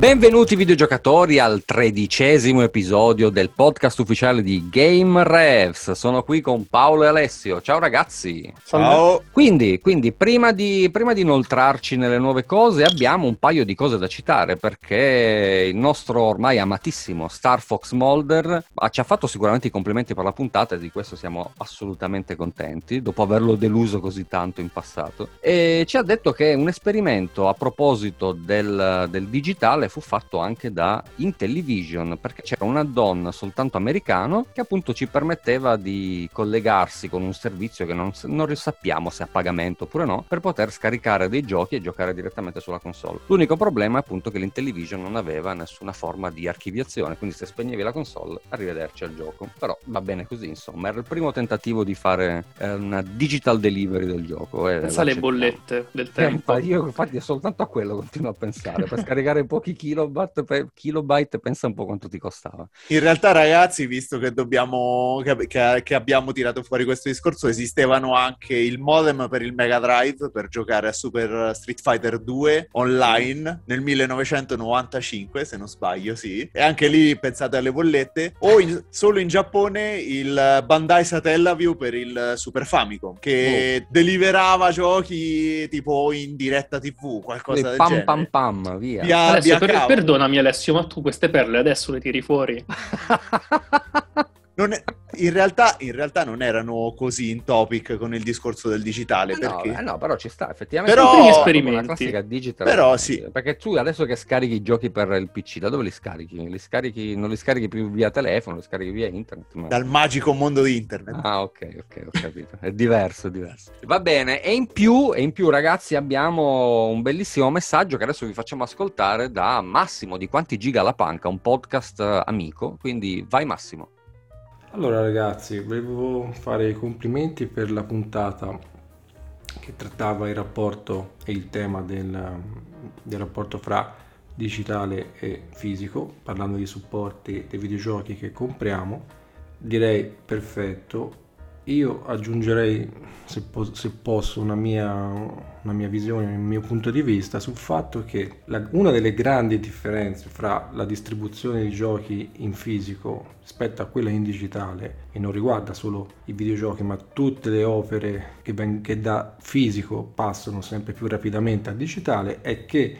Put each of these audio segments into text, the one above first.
Benvenuti videogiocatori al tredicesimo episodio del podcast ufficiale di Game Revs. Sono qui con Paolo e Alessio. Ciao ragazzi. Ciao. Quindi, quindi prima, di, prima di inoltrarci nelle nuove cose abbiamo un paio di cose da citare perché il nostro ormai amatissimo Star Fox Molder ci ha fatto sicuramente i complimenti per la puntata e di questo siamo assolutamente contenti dopo averlo deluso così tanto in passato e ci ha detto che un esperimento a proposito del, del digitale fu fatto anche da Intellivision perché c'era un add-on soltanto americano che appunto ci permetteva di collegarsi con un servizio che non, non sappiamo se a pagamento oppure no per poter scaricare dei giochi e giocare direttamente sulla console. L'unico problema è appunto che l'Intellivision non aveva nessuna forma di archiviazione, quindi se spegnevi la console arrivederci al gioco. Però va bene così, insomma, era il primo tentativo di fare eh, una digital delivery del gioco. Pensa alle bollette del tempo. Eh, io infatti soltanto a quello continuo a pensare, per scaricare pochi kilobyte, per, kilobyte pensa un po' quanto ti costava. In realtà, ragazzi, visto che dobbiamo che, che, che, abbiamo tirato fuori questo discorso, esistevano anche il modem per il Mega Drive per giocare a Super Street Fighter 2 online nel 1995, se non sbaglio, sì. E anche lì pensate alle bollette. O in, solo in Giappone il Bandai Satellaview per il Super Famicom, che oh. deliverava giochi tipo in diretta TV, qualcosa del pam, genere. Pam pam pam, via. via Alessio, per, perdonami Alessio, ma tu queste perle adesso le tiri fuori? È, in, realtà, in, realtà, non erano così in topic con il discorso del digitale. Eh perché... no, eh no, però ci sta, effettivamente. Però, esperimenti. digital. Però sì. Perché tu adesso che scarichi i giochi per il PC, da dove li scarichi? Li scarichi non li scarichi più via telefono, li scarichi via internet. Ma... Dal magico mondo di internet. Ah, ok, ok, ho capito. è diverso, è diverso. Va bene, e in più, e in più, ragazzi, abbiamo un bellissimo messaggio che adesso vi facciamo ascoltare da Massimo di Quanti Giga la Panca, un podcast amico. Quindi vai Massimo. Allora ragazzi, volevo fare i complimenti per la puntata che trattava il rapporto e il tema del, del rapporto fra digitale e fisico, parlando di supporti dei videogiochi che compriamo. Direi perfetto, io aggiungerei, se, po- se posso, una mia, una mia, visione, un mio punto di vista sul fatto che la, una delle grandi differenze fra la distribuzione di giochi in fisico rispetto a quella in digitale, e non riguarda solo i videogiochi, ma tutte le opere che, ben, che da fisico passano sempre più rapidamente a digitale, è che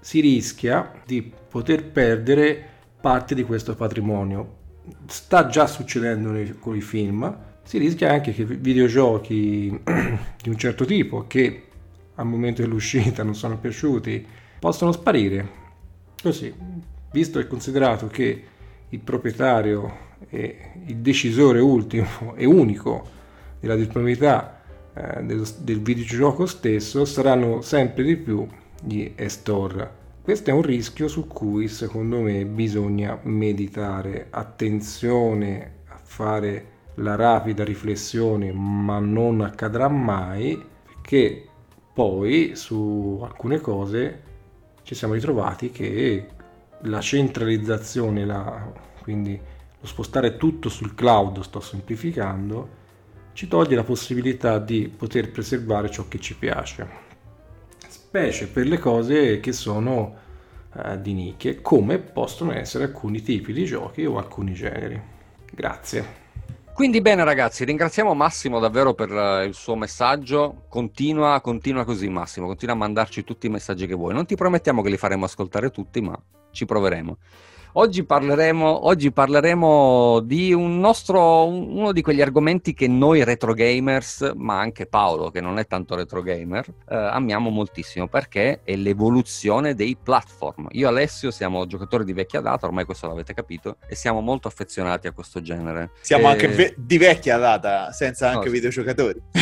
si rischia di poter perdere parte di questo patrimonio. Sta già succedendo con i film, si rischia anche che videogiochi di un certo tipo che al momento dell'uscita non sono piaciuti possono sparire. Così, visto e considerato che il proprietario e il decisore ultimo e unico della disponibilità eh, del, del videogioco stesso saranno sempre di più gli e-store. Questo è un rischio su cui secondo me bisogna meditare. Attenzione a fare la rapida riflessione, ma non accadrà mai, perché poi su alcune cose ci siamo ritrovati che la centralizzazione, la, quindi lo spostare tutto sul cloud, sto semplificando, ci toglie la possibilità di poter preservare ciò che ci piace, specie per le cose che sono eh, di nicchie, come possono essere alcuni tipi di giochi o alcuni generi. Grazie. Quindi bene ragazzi, ringraziamo Massimo davvero per uh, il suo messaggio, continua, continua così Massimo, continua a mandarci tutti i messaggi che vuoi, non ti promettiamo che li faremo ascoltare tutti, ma ci proveremo. Oggi parleremo, oggi parleremo di un nostro, uno di quegli argomenti che noi retro gamers, ma anche Paolo, che non è tanto retro gamer, eh, amiamo moltissimo perché è l'evoluzione dei platform. Io e Alessio siamo giocatori di vecchia data, ormai questo l'avete capito, e siamo molto affezionati a questo genere. Siamo e... anche ve- di vecchia data, senza anche no, videogiocatori.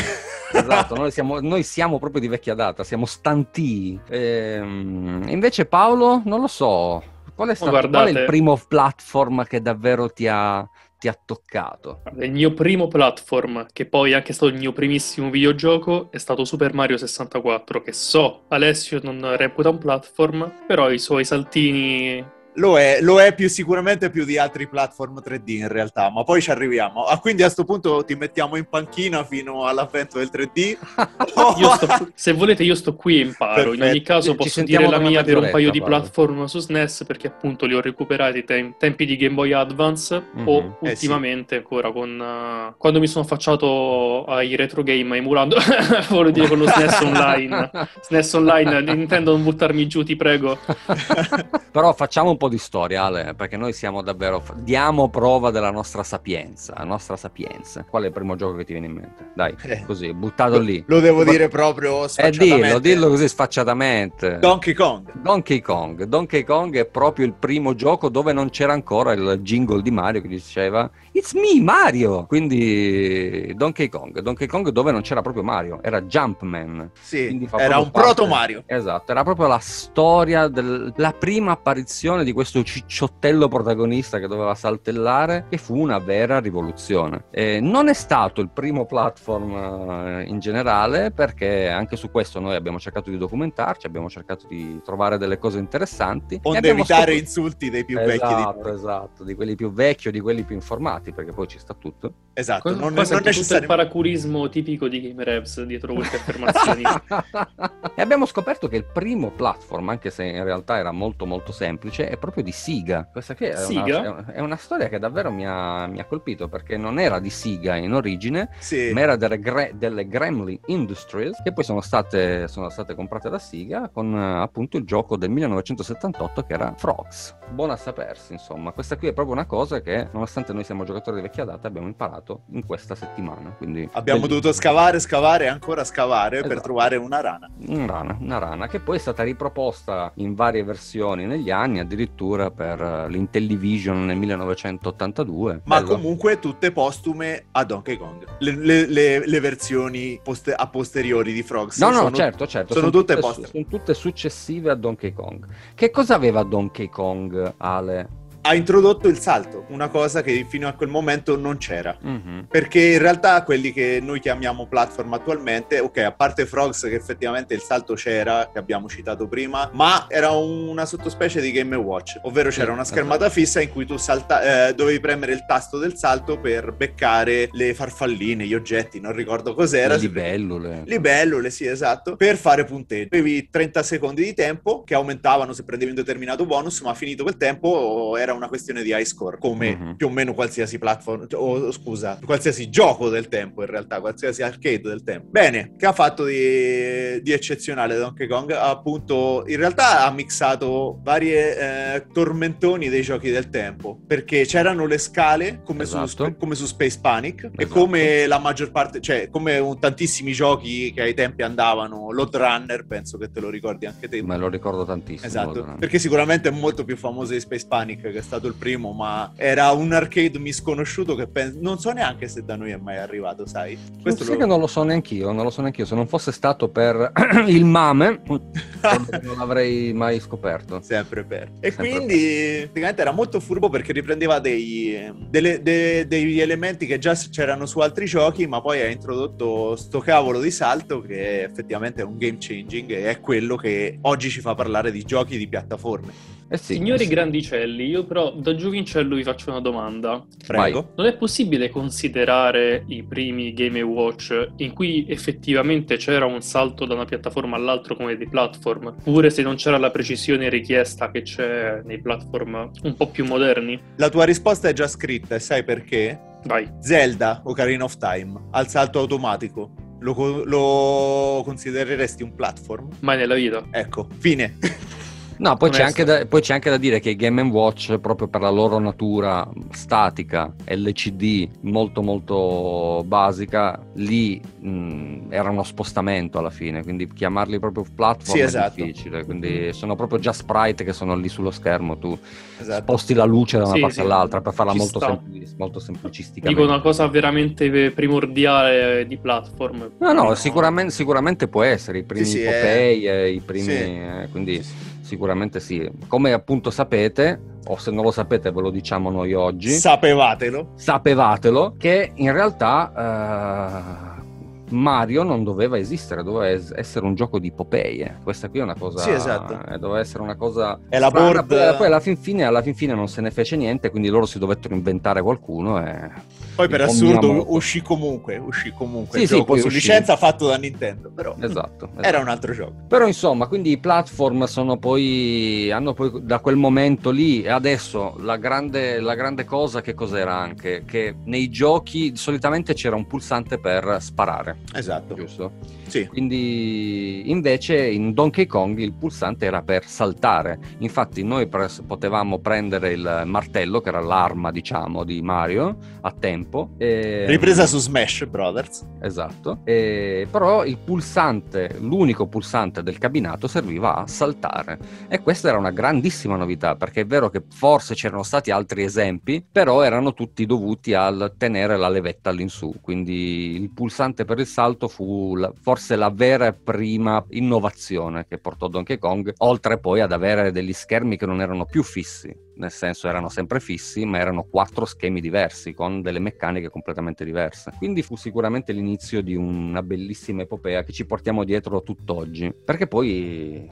esatto, noi siamo, noi siamo, proprio di vecchia data, siamo stanti. Ehm, invece Paolo, non lo so, Qual è, stato, qual è il primo platform che davvero ti ha, ti ha toccato? Il mio primo platform, che poi è anche stato il mio primissimo videogioco, è stato Super Mario 64, che so Alessio non reputa un platform, però i suoi saltini Lo è, lo è più sicuramente più di altri platform 3D in realtà, ma poi ci arriviamo. Ah, quindi a questo punto ti mettiamo in panchina fino all'avvento del 3D. Io sto- se volete io sto qui e imparo. In Perfetto. ogni caso posso dire la mia per un paio di guarda. platform su SNES perché appunto li ho recuperati ai tem- tempi di Game Boy Advance Mhm. o Eh, sì. ultimamente ancora con eh, quando mi sono affacciato ai retro game emulando voglio dire con lo SNES online. SNES online, Nintendo non buttarmi giù, ti prego. Però facciamo un po' di storia, Ale, perché noi siamo davvero. Diamo prova della nostra sapienza. La nostra sapienza. Qual è il primo gioco che ti viene in mente? Dai, Eh. così, buttato lì. Lo devo Ma- dire proprio Eh, sfacciatamente. dillo, dillo così sfacciatamente. Donkey Kong. Donkey Kong. Donkey Kong è proprio il primo gioco dove non c'era ancora il jingle di Mario che diceva It's me, Mario! Quindi Donkey Kong. Donkey Kong dove non c'era proprio Mario, era Jumpman. Sì, era un parte- proto Mario. Esatto, era proprio la storia della prima apparizione di questo cicciottello protagonista che doveva saltellare, che fu una vera rivoluzione. E non è stato il primo platform eh, in generale, perché anche su questo noi abbiamo cercato di documentarci, abbiamo cercato di trovare delle cose interessanti. e Onde evitare scopri- insulti dei più vecchi di Esatto, esatto, di quelli più vecchi o di quelli più informati, perché poi ci sta tutto. Esatto, Cosa, non, non è tutto il paracurismo tipico di Gamerevs dietro queste affermazioni. e abbiamo scoperto che il primo platform, anche se in realtà era molto molto semplice, è proprio di Siga. Questa qui è, Siga? Una, è una storia che davvero mi ha, mi ha colpito perché non era di Siga in origine, Sì. ma era delle, Gra- delle Gremlin Industries che poi sono state, sono state comprate da Siga con eh, appunto il gioco del 1978 che era Frogs. Buona a sapersi, insomma. Questa qui è proprio una cosa che, nonostante noi siamo giocatori di vecchia data, abbiamo imparato in questa settimana. Quindi Abbiamo bellissimo. dovuto scavare, scavare e ancora scavare per Esatto. trovare una rana. Una rana, una rana che poi è stata riproposta in varie versioni negli anni, addirittura per eh, l'Intellivision nel 1982. Ma Bello. comunque tutte postume a Donkey Kong. Le, le- le- le versioni poste- a posteriori di Frogs No, no, sono- certo, certo. sono tutte tutte, poste. sono tutte successive a Donkey Kong. Che cosa aveva Donkey Kong, Ale? Ha introdotto il salto, una cosa che fino a quel momento non c'era. Mhm. Perché in realtà quelli che noi chiamiamo platform attualmente, ok, a parte Frogs che effettivamente il salto c'era, che abbiamo citato prima, ma era una sottospecie di Game Watch, ovvero c'era una schermata esatto. fissa in cui tu salta- eh, dovevi premere il tasto del salto per beccare le farfalline, gli oggetti, non ricordo cos'era. Le libellule. Libellule, sì, esatto, per fare punteggio. Avevi 30 secondi di tempo che aumentavano se prendevi un determinato bonus, ma finito quel tempo era una questione di high score, come Mhm. più o meno qualsiasi platform, o scusa, qualsiasi gioco del tempo in realtà, qualsiasi arcade del tempo. Bene, che ha fatto di, di eccezionale Donkey Kong? Appunto, in realtà ha mixato varie eh, tormentoni dei giochi del tempo, perché c'erano le scale come, su, Esatto. come su Space Panic e Esatto. come la maggior parte, cioè come un- tantissimi giochi che ai tempi andavano, Load Runner, penso che te lo ricordi anche te. Me lo ricordo tantissimo. Esatto, perché sicuramente è molto più famoso di Space Panic, che è stato il primo, ma era un arcade misconosciuto che pen- non so neanche se da noi è mai arrivato, sai? Questo Sai lo- che non lo so neanch'io, non lo so neanch'io. Se non fosse stato per il mame, non l'avrei mai scoperto. Sempre per. E Sempre quindi praticamente era molto furbo perché riprendeva dei, delle- de- degli elementi che già c'erano su altri giochi, ma poi ha introdotto sto cavolo di salto che effettivamente è un game changing e è quello che oggi ci fa parlare di giochi di piattaforme. Eh sì, Signori eh sì. grandicelli, io però da giovincello vi faccio una domanda. Prego. Non è possibile considerare i primi Game Watch in cui effettivamente c'era un salto da una piattaforma all'altra come dei platform, pure se non c'era la precisione richiesta che c'è nei platform un po' più moderni? La tua risposta è già scritta e sai perché? Vai. Zelda Ocarina of Time al salto automatico. Lo, lo considereresti un platform? Mai nella vita. Ecco, fine. No, poi c'è, da, poi c'è anche da dire che i Game Watch, proprio per la loro natura statica, LCD, molto molto basica, lì mh, era uno spostamento alla fine, quindi chiamarli proprio platform Sì, è esatto. difficile, quindi sono proprio già sprite che sono lì sullo schermo, tu Esatto. sposti la luce da una Sì, parte sì. all'altra per farla molto, sta. sempli- molto semplicistica. Dico una cosa veramente primordiale di platform. No, no, sicuramente, sicuramente può essere, i primi Sì, sì, Popeye, eh, i primi... Sì. eh, quindi Sì, sì. Sicuramente sì. Come appunto sapete, o se non lo sapete ve lo diciamo noi oggi, Sapevatelo. sapevatelo che in realtà eh, Mario non doveva esistere, doveva es- essere un gioco di Popeye. Questa qui è una cosa. Sì, esatto. eh, doveva essere una cosa. È la board- Poi, poi alla, fin fine, alla fin fine non se ne fece niente, quindi loro si dovettero inventare qualcuno. E... Poi per assurdo uscì comunque, uscì comunque Sì, il sì, gioco su uscì. licenza fatto da Nintendo, però Esatto, era esatto. un altro gioco. Però insomma, quindi i platform sono poi, hanno poi da quel momento lì e adesso la grande, la grande cosa che cos'era anche? Che nei giochi solitamente c'era un pulsante per sparare, Esatto. giusto? Sì. Quindi invece in Donkey Kong il pulsante era per saltare. Infatti noi pres- potevamo prendere il martello, che era l'arma diciamo di Mario, a tempo. e- Ripresa su Smash Brothers. Esatto, E- però il pulsante, l'unico pulsante del cabinato serviva a saltare e questa era una grandissima novità perché è vero che forse c'erano stati altri esempi, però erano tutti dovuti al tenere la levetta all'insù, quindi il pulsante per il salto fu la- forse la vera e prima innovazione che portò Donkey Kong, oltre poi ad avere degli schermi che non erano più fissi, nel senso erano sempre fissi, ma erano quattro schemi diversi con delle meccaniche completamente diverse. Quindi fu sicuramente l'inizio di una bellissima epopea che ci portiamo dietro tutt'oggi, perché poi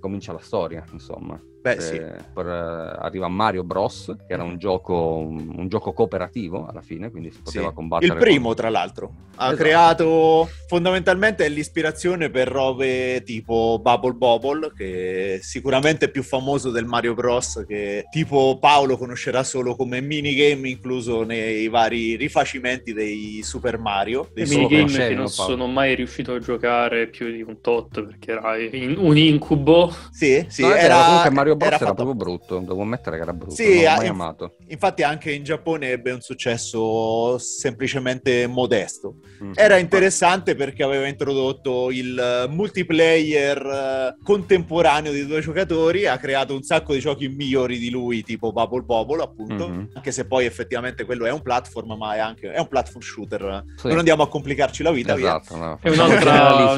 comincia la storia, insomma. Beh, Eh, sì. per, eh, arriva Mario Bros, che era un gioco, un, un gioco cooperativo alla fine, quindi si poteva Sì. combattere. Il primo, con- tra l'altro, ha Esatto. creato fondamentalmente è l'ispirazione per robe tipo Bubble Bobble, che sicuramente è più famoso del Mario Bros. Che tipo Paolo conoscerà solo come minigame, incluso nei vari rifacimenti dei Super Mario. Dei minigame che no, non Paolo? sono mai riuscito a giocare più di un tot perché era in- un incubo. Sì, sì, No, era, comunque Mario Bros era, fatto proprio brutto, devo ammettere che era brutto, Sì, non l'ho ah, mai inf- amato. Infatti anche in Giappone ebbe un successo semplicemente modesto. Mm. Era interessante perché aveva introdotto il multiplayer eh, contemporaneo di due giocatori, ha creato un sacco di giochi migliori di lui, tipo Bubble Bobble, appunto, Mhm. anche se poi effettivamente quello è un platform, ma è anche è un platform shooter. Sì. Non andiamo a complicarci la vita. Esatto, no, È un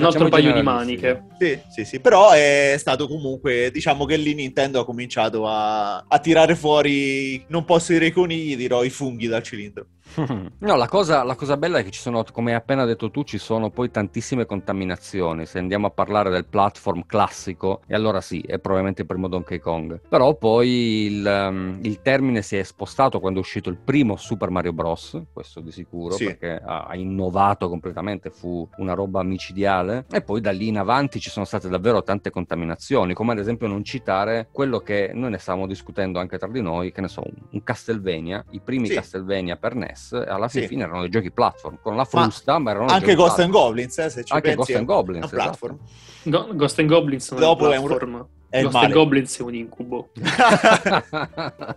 altro paio di maniche. Sì, sì, sì, però è stato comunque, diciamo che lì Nintendo ha cominciato a, a tirare fuori, non posso dire i conigli, dirò i funghi dal cilindro. No, la cosa, la cosa bella è che ci sono, come hai appena detto tu, ci sono poi tantissime contaminazioni. Se andiamo a parlare del platform classico, e allora sì, è probabilmente il primo Donkey Kong. Però poi il, um, il termine si è spostato quando è uscito il primo Super Mario Bros. Questo di sicuro, Sì. perché ha, ha innovato completamente, fu una roba micidiale. E poi da lì in avanti ci sono state davvero tante contaminazioni, come ad esempio non citare quello che noi ne stavamo discutendo anche tra di noi, che ne so, un, Castlevania, i primi Sì. Castlevania per NES, alla Sì. fine erano dei giochi platform, con la frusta, ma, erano dei Anche Ghost and platform. Goblins, eh, se ci Anche pensi, Ghost and Goblins, un platform. Go- Ghost and Goblins Dopo è un è Ghost and Goblins è un incubo.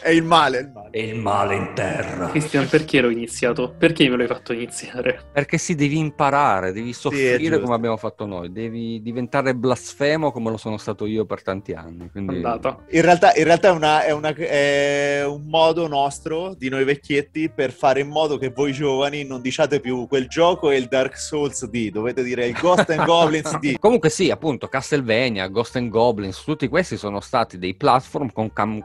è il male, è il male. E il male in terra. Cristian, perché l'ho iniziato? Perché me l'hai fatto iniziare? Perché si devi imparare, devi soffrire giusto. come abbiamo fatto noi, devi diventare blasfemo come lo sono stato io per tanti anni. Quindi... In realtà, in realtà è, una- è una- è un modo nostro, di noi vecchietti, per fare in modo che voi giovani non diciate più quel gioco è il Dark Souls D, dovete dire il Ghost and Goblins D. Comunque sì, appunto, Castlevania, Ghost and Goblins, tutti questi sono stati dei platform con cam-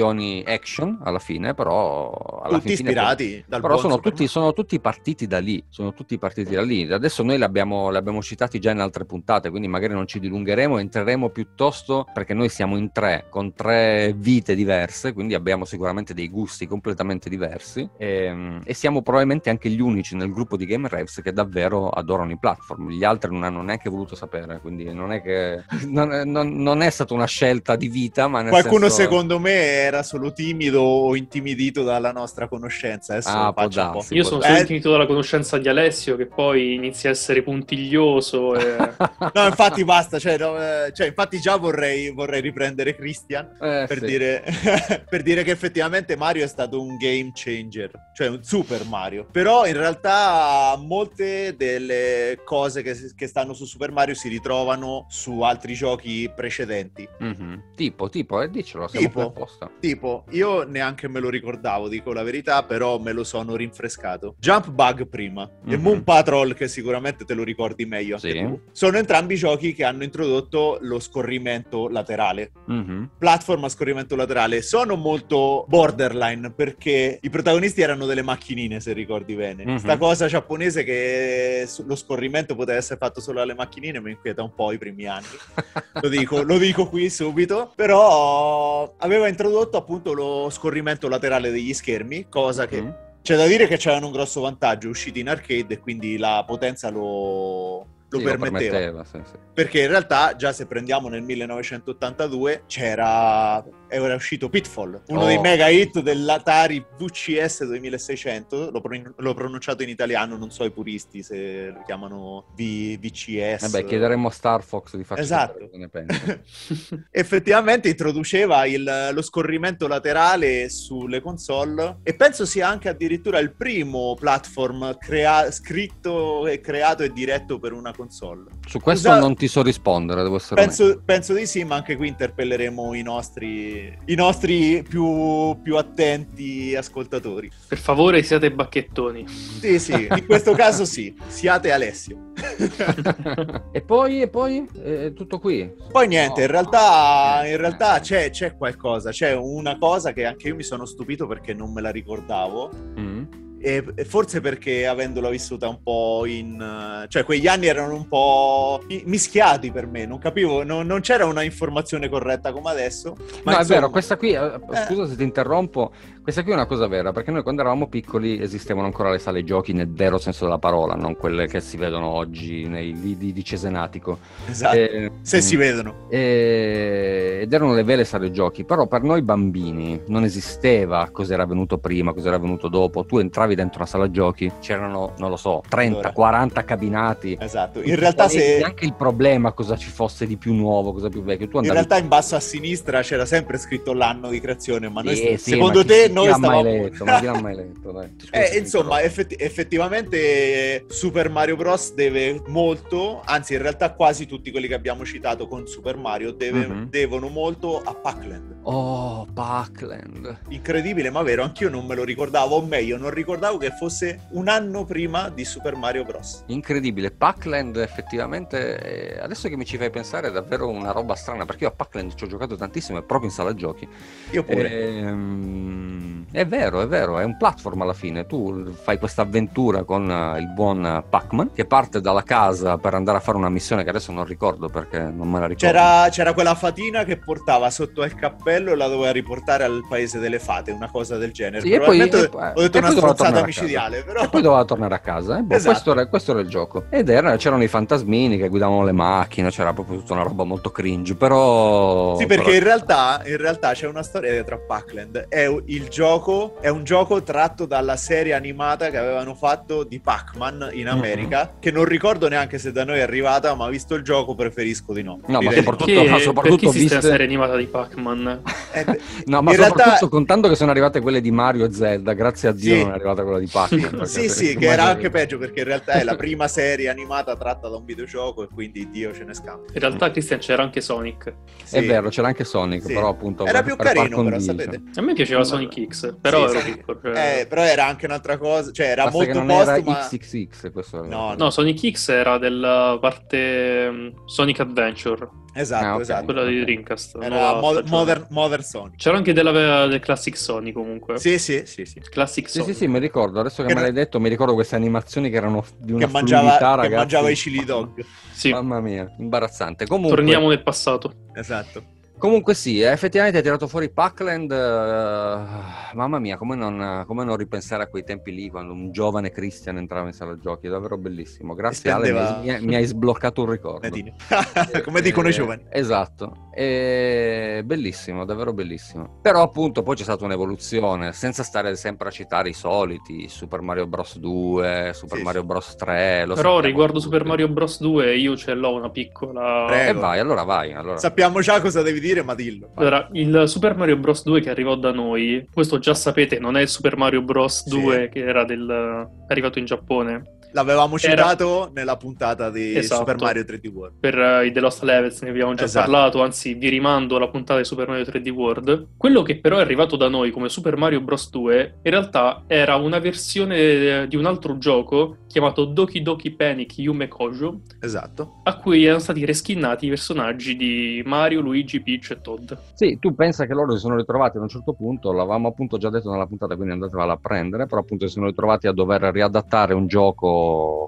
contaminazioni action alla fine, però alla Tutti fin fine ispirati dal Però sono tutti, sono tutti partiti da lì, sono tutti partiti da lì. Adesso noi li abbiamo, li abbiamo citati già in altre puntate, quindi magari non ci dilungheremo, entreremo piuttosto perché noi siamo in tre, con tre vite diverse, quindi abbiamo sicuramente dei gusti completamente diversi e, e siamo probabilmente anche gli unici nel gruppo di Game Revs che davvero adorano i platform. Gli altri non hanno neanche voluto sapere, quindi non è che non, è- non- non è stata una scelta di vita, ma Qualcuno senso- secondo me era solo timido o intimidito dalla nostra conoscenza. Adesso Ah, può faccio un po'. darsi. Io può sono solo intimidito dalla conoscenza di Alessio che poi inizia a essere puntiglioso e... No, infatti basta, cioè, no, eh, cioè, infatti già vorrei, vorrei riprendere Christian Eh, per, sì. dire, per dire che effettivamente Mario è stato un game changer, cioè un super Mario. Però in realtà molte delle cose che, che stanno su Super Mario si ritrovano su altri giochi precedenti. Mhm. Tipo, tipo, eh, dicelo, siamo Tipo? apposta. Tipo, io neanche me lo ricordavo, dico la verità, però me lo sono rinfrescato. Jump Bug prima e Mhm. Moon Patrol, che sicuramente te lo ricordi meglio anche Sì. tu, sono entrambi giochi che hanno introdotto lo scorrimento laterale. Mhm. Platform a scorrimento laterale sono molto borderline perché i protagonisti erano delle macchinine, se ricordi bene. Mhm. Sta cosa giapponese che lo scorrimento poteva essere fatto solo alle macchinine mi inquieta un po' i primi anni. lo, dico, lo dico qui subito. Però aveva introdotto appunto lo scorrimento laterale degli schermi, cosa che Mhm. c'è da dire che c'avevano un grosso vantaggio usciti in arcade e quindi la potenza lo, lo Sì, permetteva. permetteva, sì, sì. Perché in realtà, già se prendiamo nel 1982, c'era era uscito Pitfall, uno Oh. dei mega hit dell'Atari VCS 2600. L'ho, pro- l'ho pronunciato in italiano, non so i puristi se lo chiamano V- VCS. Vabbè, chiederemmo a Star Fox di farci Esatto. cosa ne pensa. Effettivamente introduceva il- lo scorrimento laterale sulle console e penso sia anche addirittura il primo platform crea- scritto e creato e diretto per una console. Su questo Usa- non ti so rispondere, devo essere. Penso, penso di sì, ma anche qui interpelleremo i nostri, i nostri più, più attenti ascoltatori. Per favore, siate bacchettoni. Sì, sì, in questo caso sì, siate Alessio. e poi, e poi, è tutto qui. Poi niente, No. in realtà, in realtà c'è, c'è qualcosa, c'è una cosa che anche io mi sono stupito perché non me la ricordavo. Mm. E, forse perché avendola vissuta un po' in... cioè quegli anni erano un po' mischiati per me, non capivo, non, non c'era una informazione corretta come adesso. Ma no, è insomma- vero, questa qui, eh, Eh. scusa se ti interrompo, questa qui è una cosa vera, perché noi quando eravamo piccoli esistevano ancora le sale giochi nel vero senso della parola, non quelle che si vedono oggi nei lidi di Cesenatico. Esatto, Eh, se si mm, vedono. eh, ed erano le vere sale giochi, però per noi bambini non esisteva cos'era venuto prima, cos'era venuto dopo. Tu entravi dentro una sala giochi, c'erano, non lo so, 30, Allora. 40 cabinati. Esatto, in realtà se... Anche il problema cosa ci fosse di più nuovo, cosa più vecchio. Tu In realtà in basso a sinistra c'era sempre scritto l'anno di creazione, ma noi, Sì, sì, secondo ma te noi l'ha stavamo... mai letto, ma chi l'ha mai letto, dai. Eh, insomma, effetti- effettivamente Super Mario Bros. deve molto, anzi in realtà quasi tutti quelli che abbiamo citato con Super Mario deve- Mhm. devono molto a Pac-Land. Oh, Pac-Land. Incredibile, ma vero, anch'io non me lo ricordavo, o meglio, non ricordavo che fosse un anno prima di Super Mario Bros. Incredibile, Pac-Land effettivamente, eh, adesso che mi ci fai pensare è davvero una roba strana, perché io a Pac-Land ci ho giocato tantissimo, e proprio in sala giochi. Io pure. Ehm, è vero, è vero, è un platform alla fine. Tu fai questa avventura con eh, il buon eh, Pac-Man che parte dalla casa per andare a fare una missione che adesso non ricordo perché non me la ricordo. C'era, c'era quella fatina che portava sotto al cappello e la doveva riportare al paese delle fate, una cosa del genere. Sì, e poi- e ho detto una stronzata micidiale, però... E poi doveva tornare a casa. eh. Boh, Esatto. questo, era, questo era il gioco. Ed era- c'erano i fantasmini che guidavano le macchine, c'era proprio tutta una roba molto cringe. Però. Sì, perché però- in realtà, in realtà c'è una storia dietro a Pac-Land. È il gioco, è un gioco tratto dalla serie animata che avevano fatto di Pac-Man in America, che non ricordo neanche se da noi è arrivata, ma visto il gioco preferisco di no. No, ma Direi soprattutto- Perché, ma soprattutto perché esiste viste- la serie animata di Pac-Man? no. Eh, No, ma in soprattutto realtà- contando che sono arrivate quelle di Mario e Zelda, grazie a Dio Sì. non è arrivata quella di Pac-Man. Sì, sì, che era anche peggio perché in realtà è la prima serie animata tratta da un videogioco e quindi Dio ce ne scampa. In realtà, Christian, c'era anche Sonic. Sì. È vero, c'era anche Sonic, Sì. però appunto... Era più carino, però, sapete. A me piaceva. Sonic X, però Sì, ero sì. piccolo. cioè- Eh, però era anche un'altra cosa, cioè era Basta molto non post, era ma... XXX, questo era- No, No, Sonic X era della parte mm, Sonic Adventure, Esatto, Ah, ok. esatto. quella di. Dreamcast. Era nuova Mo- stagione. Modern, Modern Sonic. C'era anche della, del Classic Sonic comunque. Sì, sì, sì, sì. Classic Sì, Sonic. sì, sì, mi ricordo, adesso che, Che me no- l'hai detto, mi ricordo queste animazioni che erano di una Che mangiava, fluidità, che ragazzi. mangiava i chili dog. Sì, Mamma mia, imbarazzante. Comunque, torniamo nel passato. Esatto. Comunque sì, effettivamente hai tirato fuori Pac-Land. eh, mamma mia, come non, come non ripensare a quei tempi lì, quando un giovane Christian entrava in sala giochi, è davvero bellissimo. Grazie Ale, mi spendeva- hai, mi mi hai sbloccato un ricordo. Come dicono i Eh, giovani. Esatto, è bellissimo, davvero bellissimo. Però appunto poi c'è stata un'evoluzione, senza stare sempre a citare i soliti, Super Mario Bros 2, Super Sì, Mario sì. Bros 3. lo Però riguardo tutti. Super Mario Bros 2 io ce l'ho una piccola... Prego. E vai, allora vai. Allora. Sappiamo già cosa devi dire, ma dillo. Allora, il Super Mario Bros 2 che arrivò da noi, questo già sapete, non è il Super Mario Bros Sì. 2 che era del, arrivato in Giappone, L'avevamo Era- citato nella puntata di Esatto. Super Mario 3D World. per eh, i The Lost Levels ne abbiamo già Esatto. parlato, anzi vi rimando alla puntata di Super Mario 3D World. Quello che però è arrivato da noi come Super Mario Bros. 2 in realtà era una versione eh, di un altro gioco chiamato Doki Doki Panic Yume Kojo, Esatto. a cui erano stati reskinnati i personaggi di Mario, Luigi, Peach e Todd. Sì, tu pensa che loro si sono ritrovati ad un certo punto, l'avevamo appunto già detto nella puntata, quindi andatevela a prendere, però appunto si sono ritrovati a dover riadattare un gioco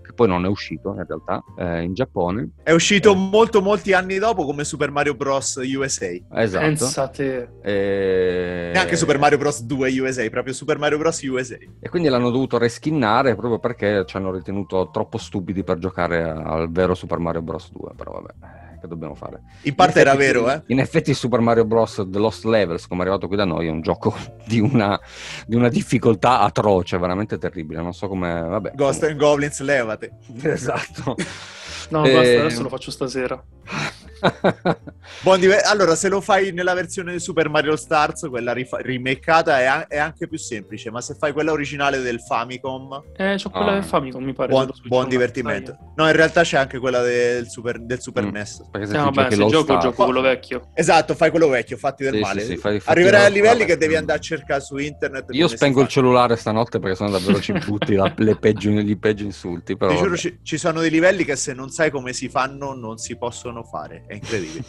che poi non è uscito in realtà eh, in Giappone. È uscito Eh. molto molti anni dopo come Super Mario Bros. USA. Esatto. Pensate, E... Neanche Super Mario Bros. 2 USA, proprio Super Mario Bros. USA. E quindi l'hanno dovuto reskinnare proprio perché ci hanno ritenuto troppo stupidi per giocare al vero Super Mario Bros. 2. Però vabbè, che dobbiamo fare? In parte In era effetti- vero, eh? In effetti Super Mario Bros. The Lost Levels, come è arrivato qui da noi, è un gioco di una, di una difficoltà atroce, veramente terribile. Non so come... Vabbè. Ghost and Goblins, levate. Esatto. no basta, adesso lo faccio stasera. Buon dive- allora, se lo fai nella versione di Super Mario Stars, quella rifa- remakeata, è, an- è anche più semplice, ma se fai quella originale del Famicom, Eh, c'ho quella Ah. del Famicom, mi pare. buon, buon divertimento. No, in realtà c'è anche quella del Super, del Super Mm. NES. Perché se Eh, vabbè, se gioco, Star- gioco quello vecchio. Esatto, fai quello vecchio, fatti del Sì, male. sì, sì, fai- fatti Arriverai a livelli vabbè. che devi andare a cercare su internet. Io spengo il cellulare stanotte perché sono davvero ci butti la- le peggio, i peggio insulti. Però Ti giuro, ci, ci sono dei livelli che se non sai come si fanno, non si possono fare. È incredibile.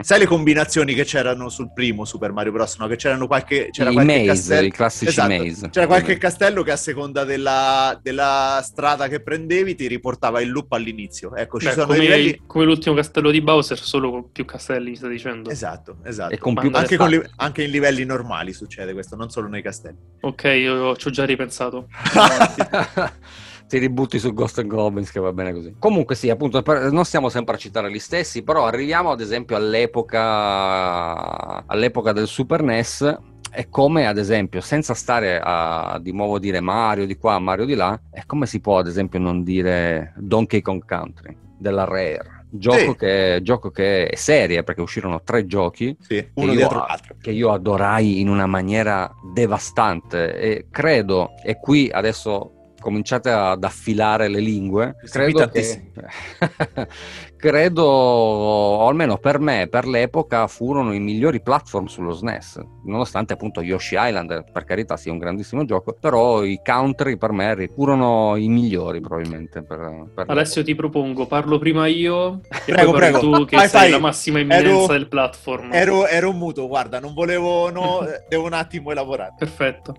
sai le combinazioni che c'erano sul primo Super Mario Bros? No? Che c'erano qualche, c'era I qualche maze, castello. i classici Esatto. maze. C'era qualche castello che a seconda della, della strada che prendevi ti riportava il loop all'inizio. Ecco, ci Beh, sono come, dei livelli. come l'ultimo castello di Bowser, solo con più castelli, mi stai dicendo. Esatto, esatto. E Anche, li- anche in livelli normali succede questo, non solo nei castelli. Ok, io ci ho già ripensato. Ti ributti su Ghost and Goblins che va bene così. Comunque sì, appunto, non stiamo sempre a citare gli stessi, però arriviamo ad esempio all'epoca, all'epoca del Super NES è come ad esempio, senza stare a di nuovo dire Mario di qua, Mario di là, è come si può ad esempio non dire Donkey Kong Country della Rare. Gioco, Sì. che, gioco che è serie perché uscirono tre giochi Sì, uno io- dietro l'altro. che io adorai in una maniera devastante e credo, e qui adesso cominciate ad affilare le lingue, credo che, credo, o almeno per me, per l'epoca, furono i migliori platform sullo SNES, nonostante appunto Yoshi Island, per carità sia un grandissimo gioco, però i country per me furono i migliori probabilmente. Per, per Alessio ti propongo, parlo prima io e Prego, poi prego. tu che Vai, sei fai. la massima imminenza Ero- del platform. Ero, ero muto, guarda, non volevo, no, devo un attimo elaborare. Perfetto.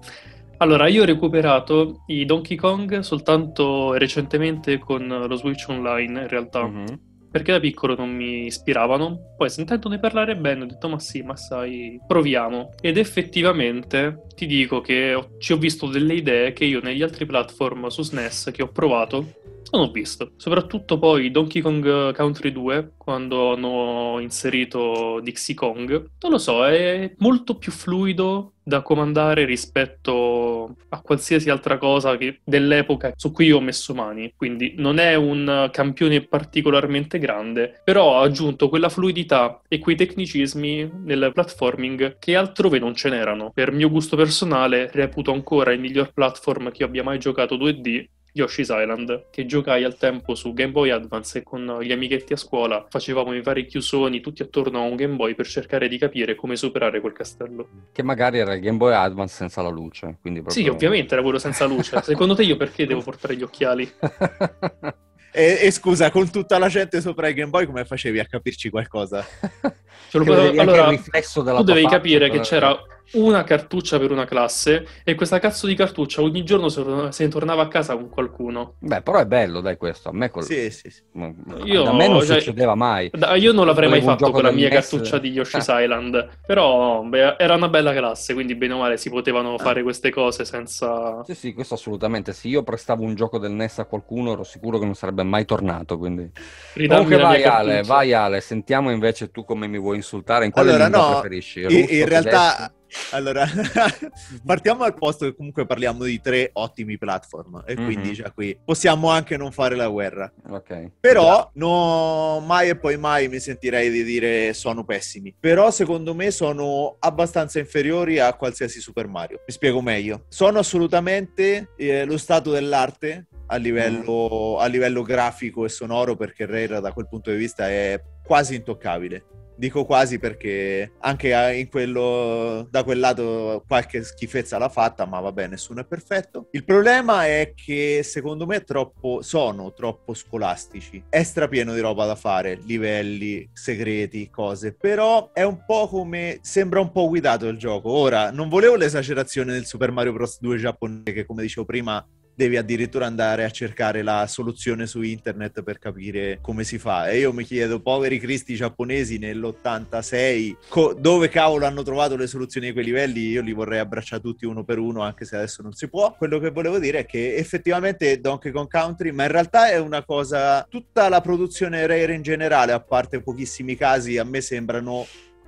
Allora, io ho recuperato i Donkey Kong soltanto recentemente con lo Switch Online, in realtà, Mhm. perché da piccolo non mi ispiravano. Poi sentendone parlare bene ho detto, ma sì, ma sai, proviamo. Ed effettivamente ti dico che ho- ci ho visto delle idee che io negli altri platform su SNES che ho provato non ho visto. Soprattutto poi Donkey Kong Country 2, quando hanno inserito Dixie Kong. Non lo so, è molto più fluido da comandare rispetto a qualsiasi altra cosa che dell'epoca su cui ho messo mani. Quindi non è un campione particolarmente grande, però ha aggiunto quella fluidità e quei tecnicismi nel platforming che altrove non ce n'erano. Per mio gusto personale, reputo ancora il miglior platform che io abbia mai giocato 2D Yoshi's Island, che giocai al tempo su Game Boy Advance e con gli amichetti a scuola facevamo i vari chiusoni tutti attorno a un Game Boy per cercare di capire come superare quel castello. Che magari era il Game Boy Advance senza la luce. Quindi proprio... Sì, ovviamente era quello senza luce. Secondo te io perché devo portare gli occhiali? E, e scusa, con tutta la gente sopra il Game Boy, come facevi a capirci qualcosa? Anche allora, il riflesso della tu devi capire che c'era una cartuccia per una classe e questa cazzo di cartuccia ogni giorno se, se ne tornava a casa con qualcuno. Beh, però è bello, dai, questo. A me, col... Sì, sì, sì. Io- da me non cioè- succedeva mai. Da- io non l'avrei mai fatto con la mia NES. cartuccia di Yoshi's Eh. Island, però beh, era una bella classe, quindi bene o male si potevano fare queste cose senza... Sì, sì, questo assolutamente. Se io prestavo un gioco del NES a qualcuno, ero sicuro che non sarebbe mai tornato. Quindi... Comunque vai Ale, cartuccia. vai Ale, sentiamo invece tu come mi vuoi insultare, in quale Allora, lingua no, preferisci? In, Russo, in realtà, tedesco? Allora, partiamo dal posto che comunque parliamo di tre ottimi platform e quindi Mhm. già qui possiamo anche non fare la guerra. Ok. Però no, mai e poi mai mi sentirei di dire sono pessimi. Però secondo me sono abbastanza inferiori a qualsiasi Super Mario. Mi spiego meglio. Sono assolutamente eh, lo stato dell'arte a livello, a livello grafico e sonoro perché Rare da quel punto di vista è quasi intoccabile. Dico quasi perché anche in quello, da quel lato qualche schifezza l'ha fatta, ma vabbè, nessuno è perfetto. Il problema è che secondo me troppo, sono troppo scolastici. È strapieno di roba da fare, livelli, segreti, cose. Però è un po' come... sembra un po' guidato il gioco. Ora, non volevo l'esagerazione del Super Mario Bros. 2 giapponese che come dicevo prima devi addirittura andare a cercare la soluzione su internet per capire come si fa. E io mi chiedo, poveri cristi giapponesi nell'86, co- dove cavolo hanno trovato le soluzioni a quei livelli? Io li vorrei abbracciare tutti uno per uno, anche se adesso non si può. Quello che volevo dire è che effettivamente Donkey Kong Country, ma in realtà è una cosa, tutta la produzione Rare in generale, a parte pochissimi casi, a me sembrano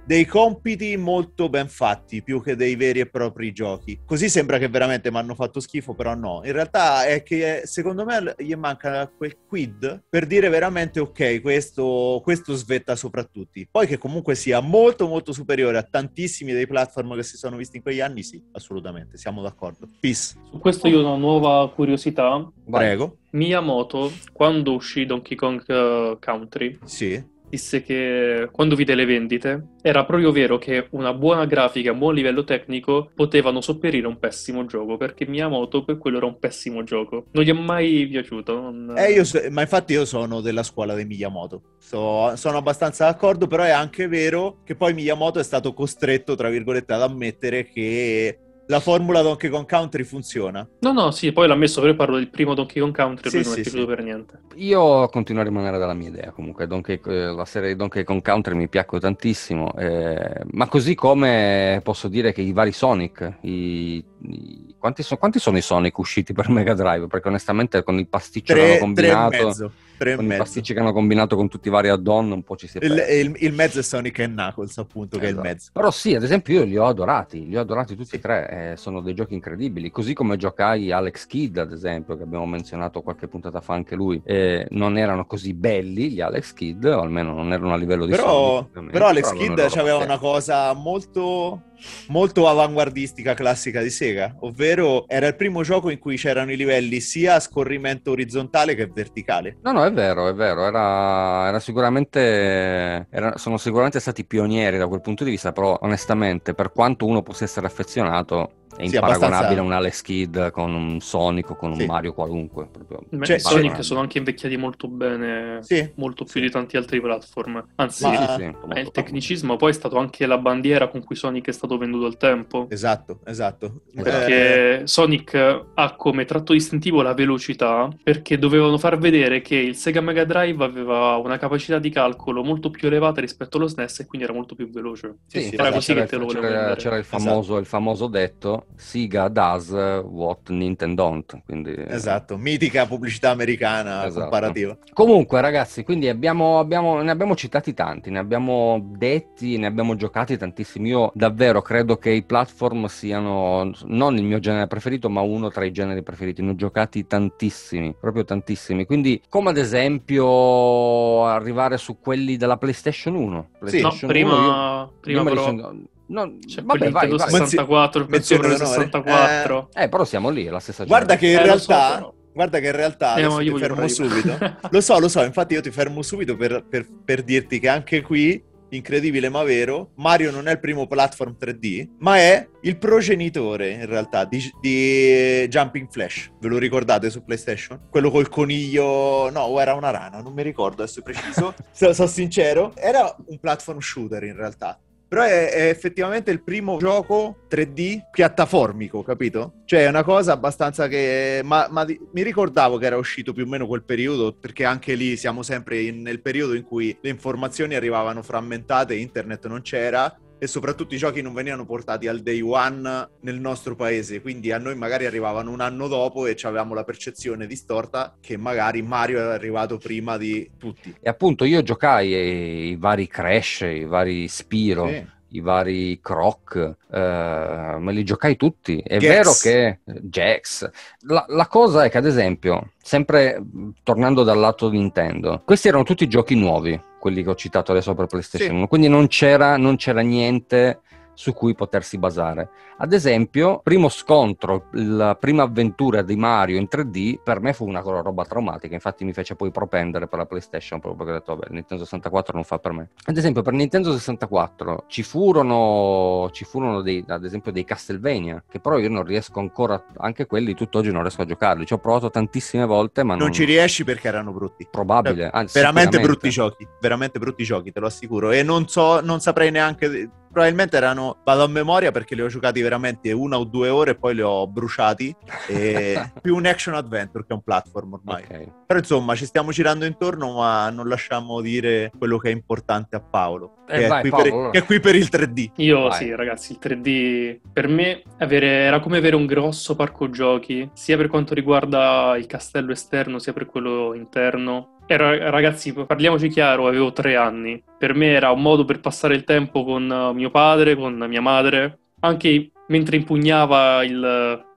dei compiti molto ben fatti più che dei veri e propri giochi. Così sembra che veramente mi hanno fatto schifo, però no. In realtà è che secondo me gli manca quel quid per dire veramente ok, questo, questo svetta sopra tutti. Poi che comunque sia molto molto superiore a tantissimi dei platform che si sono visti in quegli anni, sì, assolutamente, siamo d'accordo. Peace. Su questo io ho una nuova curiosità. Prego. Miyamoto, quando uscì Donkey Kong uh, Country, sì disse che quando vide le vendite era proprio vero che una buona grafica, un buon livello tecnico potevano sopperire un pessimo gioco perché Miyamoto per quello era un pessimo gioco. Non gli è mai piaciuto. Non... Eh, so, ma infatti io sono della scuola di Miyamoto. So, sono abbastanza d'accordo, però è anche vero che poi Miyamoto è stato costretto, tra virgolette, ad ammettere che la formula Donkey Kong Country funziona. No, no, sì, poi l'ha messo, però parlo del primo Donkey Kong Country, sì, lui non sì, è piaciuto sì. per niente. Io continuo a rimanere dalla mia idea, comunque Donkey, eh, la serie di Donkey Kong Country mi piacque tantissimo, eh, ma così come posso dire che i vari Sonic, i, i, quanti, so, quanti, sono i Sonic usciti per Mega Drive? Perché onestamente con il pasticcio tre, che hanno combinato... Tre e mezzo tre con i pasticci che hanno combinato con tutti i vari add-on un po' ci si è il, il, il, mezzo è Sonic e Knuckles appunto esatto. che è il esatto. mezzo. Però sì ad esempio io li ho adorati li ho adorati tutti e tre eh, sono dei giochi incredibili. Così come giocai Alex Kidd ad esempio che abbiamo menzionato qualche puntata fa anche lui eh, non erano così belli gli Alex Kidd o almeno non erano a livello di però, Sonic, però Alex però Kidd aveva una cosa molto molto avanguardistica classica di Sega, ovvero era il primo gioco in cui c'erano i livelli sia a scorrimento orizzontale che verticale. No, no, è vero, è vero, era, era sicuramente, era, sono sicuramente stati pionieri da quel punto di vista, però onestamente per quanto uno possa essere affezionato è sì, imparagonabile abbastanza... un Alex Kidd con un Sonic o con un sì. Mario qualunque. Proprio. Cioè, Sonic sono anche invecchiati molto bene, sì. molto più di tanti altri platform. Anzi, Ma... eh, il tecnicismo poi è stato anche la bandiera con cui Sonic è stato venduto al tempo. Esatto, esatto. Perché eh... Sonic ha come tratto distintivo la velocità, perché dovevano far vedere che il Sega Mega Drive aveva una capacità di calcolo molto più elevata rispetto allo SNES e quindi era molto più veloce. Sì, era così che te lo volevo c'era, c'era il famoso, esatto. il famoso detto Siga does what Nintendo don't. Quindi... Esatto, mitica pubblicità americana esatto. comparativa. Comunque, ragazzi, quindi abbiamo, abbiamo, ne abbiamo citati tanti, ne abbiamo detti, ne abbiamo giocati tantissimi. Io davvero credo che i platform siano non il mio genere preferito, ma uno tra i generi preferiti. Ne ho giocati tantissimi, proprio tantissimi. Quindi, come ad esempio, arrivare su quelli della PlayStation 1. PlayStation sì, no, prima, 1 io, prima io però... No, cioè, vabbè, vai, vai. 64, il pezzo 64. Eh, eh, però siamo lì, è la stessa Guarda che in eh, realtà... So, guarda che in realtà eh, ti fermo subito. lo so, lo so, infatti io ti fermo subito per, per, per dirti che anche qui incredibile ma vero, Mario non è il primo platform 3D, ma è il progenitore in realtà di, di, Jumping Flash. Ve lo ricordate su PlayStation? Quello col coniglio, no, o era una rana, non mi ricordo adesso preciso. Sono so sincero, era un platform shooter in realtà. Però è, è, effettivamente il primo gioco 3D piattaformico, capito? Cioè è una cosa abbastanza che... Ma, ma mi ricordavo che era uscito più o meno quel periodo, perché anche lì siamo sempre in, nel periodo in cui le informazioni arrivavano frammentate, internet non c'era, e soprattutto i giochi non venivano portati al day one nel nostro paese, quindi a noi magari arrivavano un anno dopo e avevamo la percezione distorta che magari Mario era arrivato prima di tutti. E appunto io giocai i vari Crash, i vari Spiro. Sì i vari croc, eh, me li giocai tutti. È Gex. vero che Jax. La, la, cosa è che, ad esempio, sempre tornando dal lato Nintendo, questi erano tutti giochi nuovi, quelli che ho citato adesso per PlayStation sì. 1, quindi non c'era, non c'era niente su cui potersi basare. Ad esempio, primo scontro, la prima avventura di Mario in 3D per me fu una roba traumatica, infatti mi fece poi propendere per la PlayStation proprio perché ho detto vabbè, Nintendo 64 non fa per me. Ad esempio, per Nintendo 64 ci furono, ci furono dei, ad esempio dei Castlevania, che però io non riesco ancora, anche quelli tutt'oggi non riesco a giocarli, ci ho provato tantissime volte ma non, non ci riesci perché erano brutti. Probabile, Cioè, anzi, veramente brutti giochi, veramente brutti giochi, te lo assicuro. E non so, non saprei neanche. Probabilmente erano, vado a memoria perché li ho giocati veramente una o due ore e poi li ho bruciati. E più un action adventure che un platform ormai. Ok. Però insomma, ci stiamo girando intorno, ma non lasciamo dire quello che è importante a Paolo, Eh, che, è vai, qui Paolo, per, allora. che è qui per il 3D. Io Vai. sì, ragazzi, il 3D per me avere- era come avere un grosso parco giochi, sia per quanto riguarda il castello esterno, sia per quello interno. Era, ragazzi, parliamoci chiaro, avevo tre anni. Per me era un modo per passare il tempo con eh, mio padre, con mia madre, anche mentre impugnava il-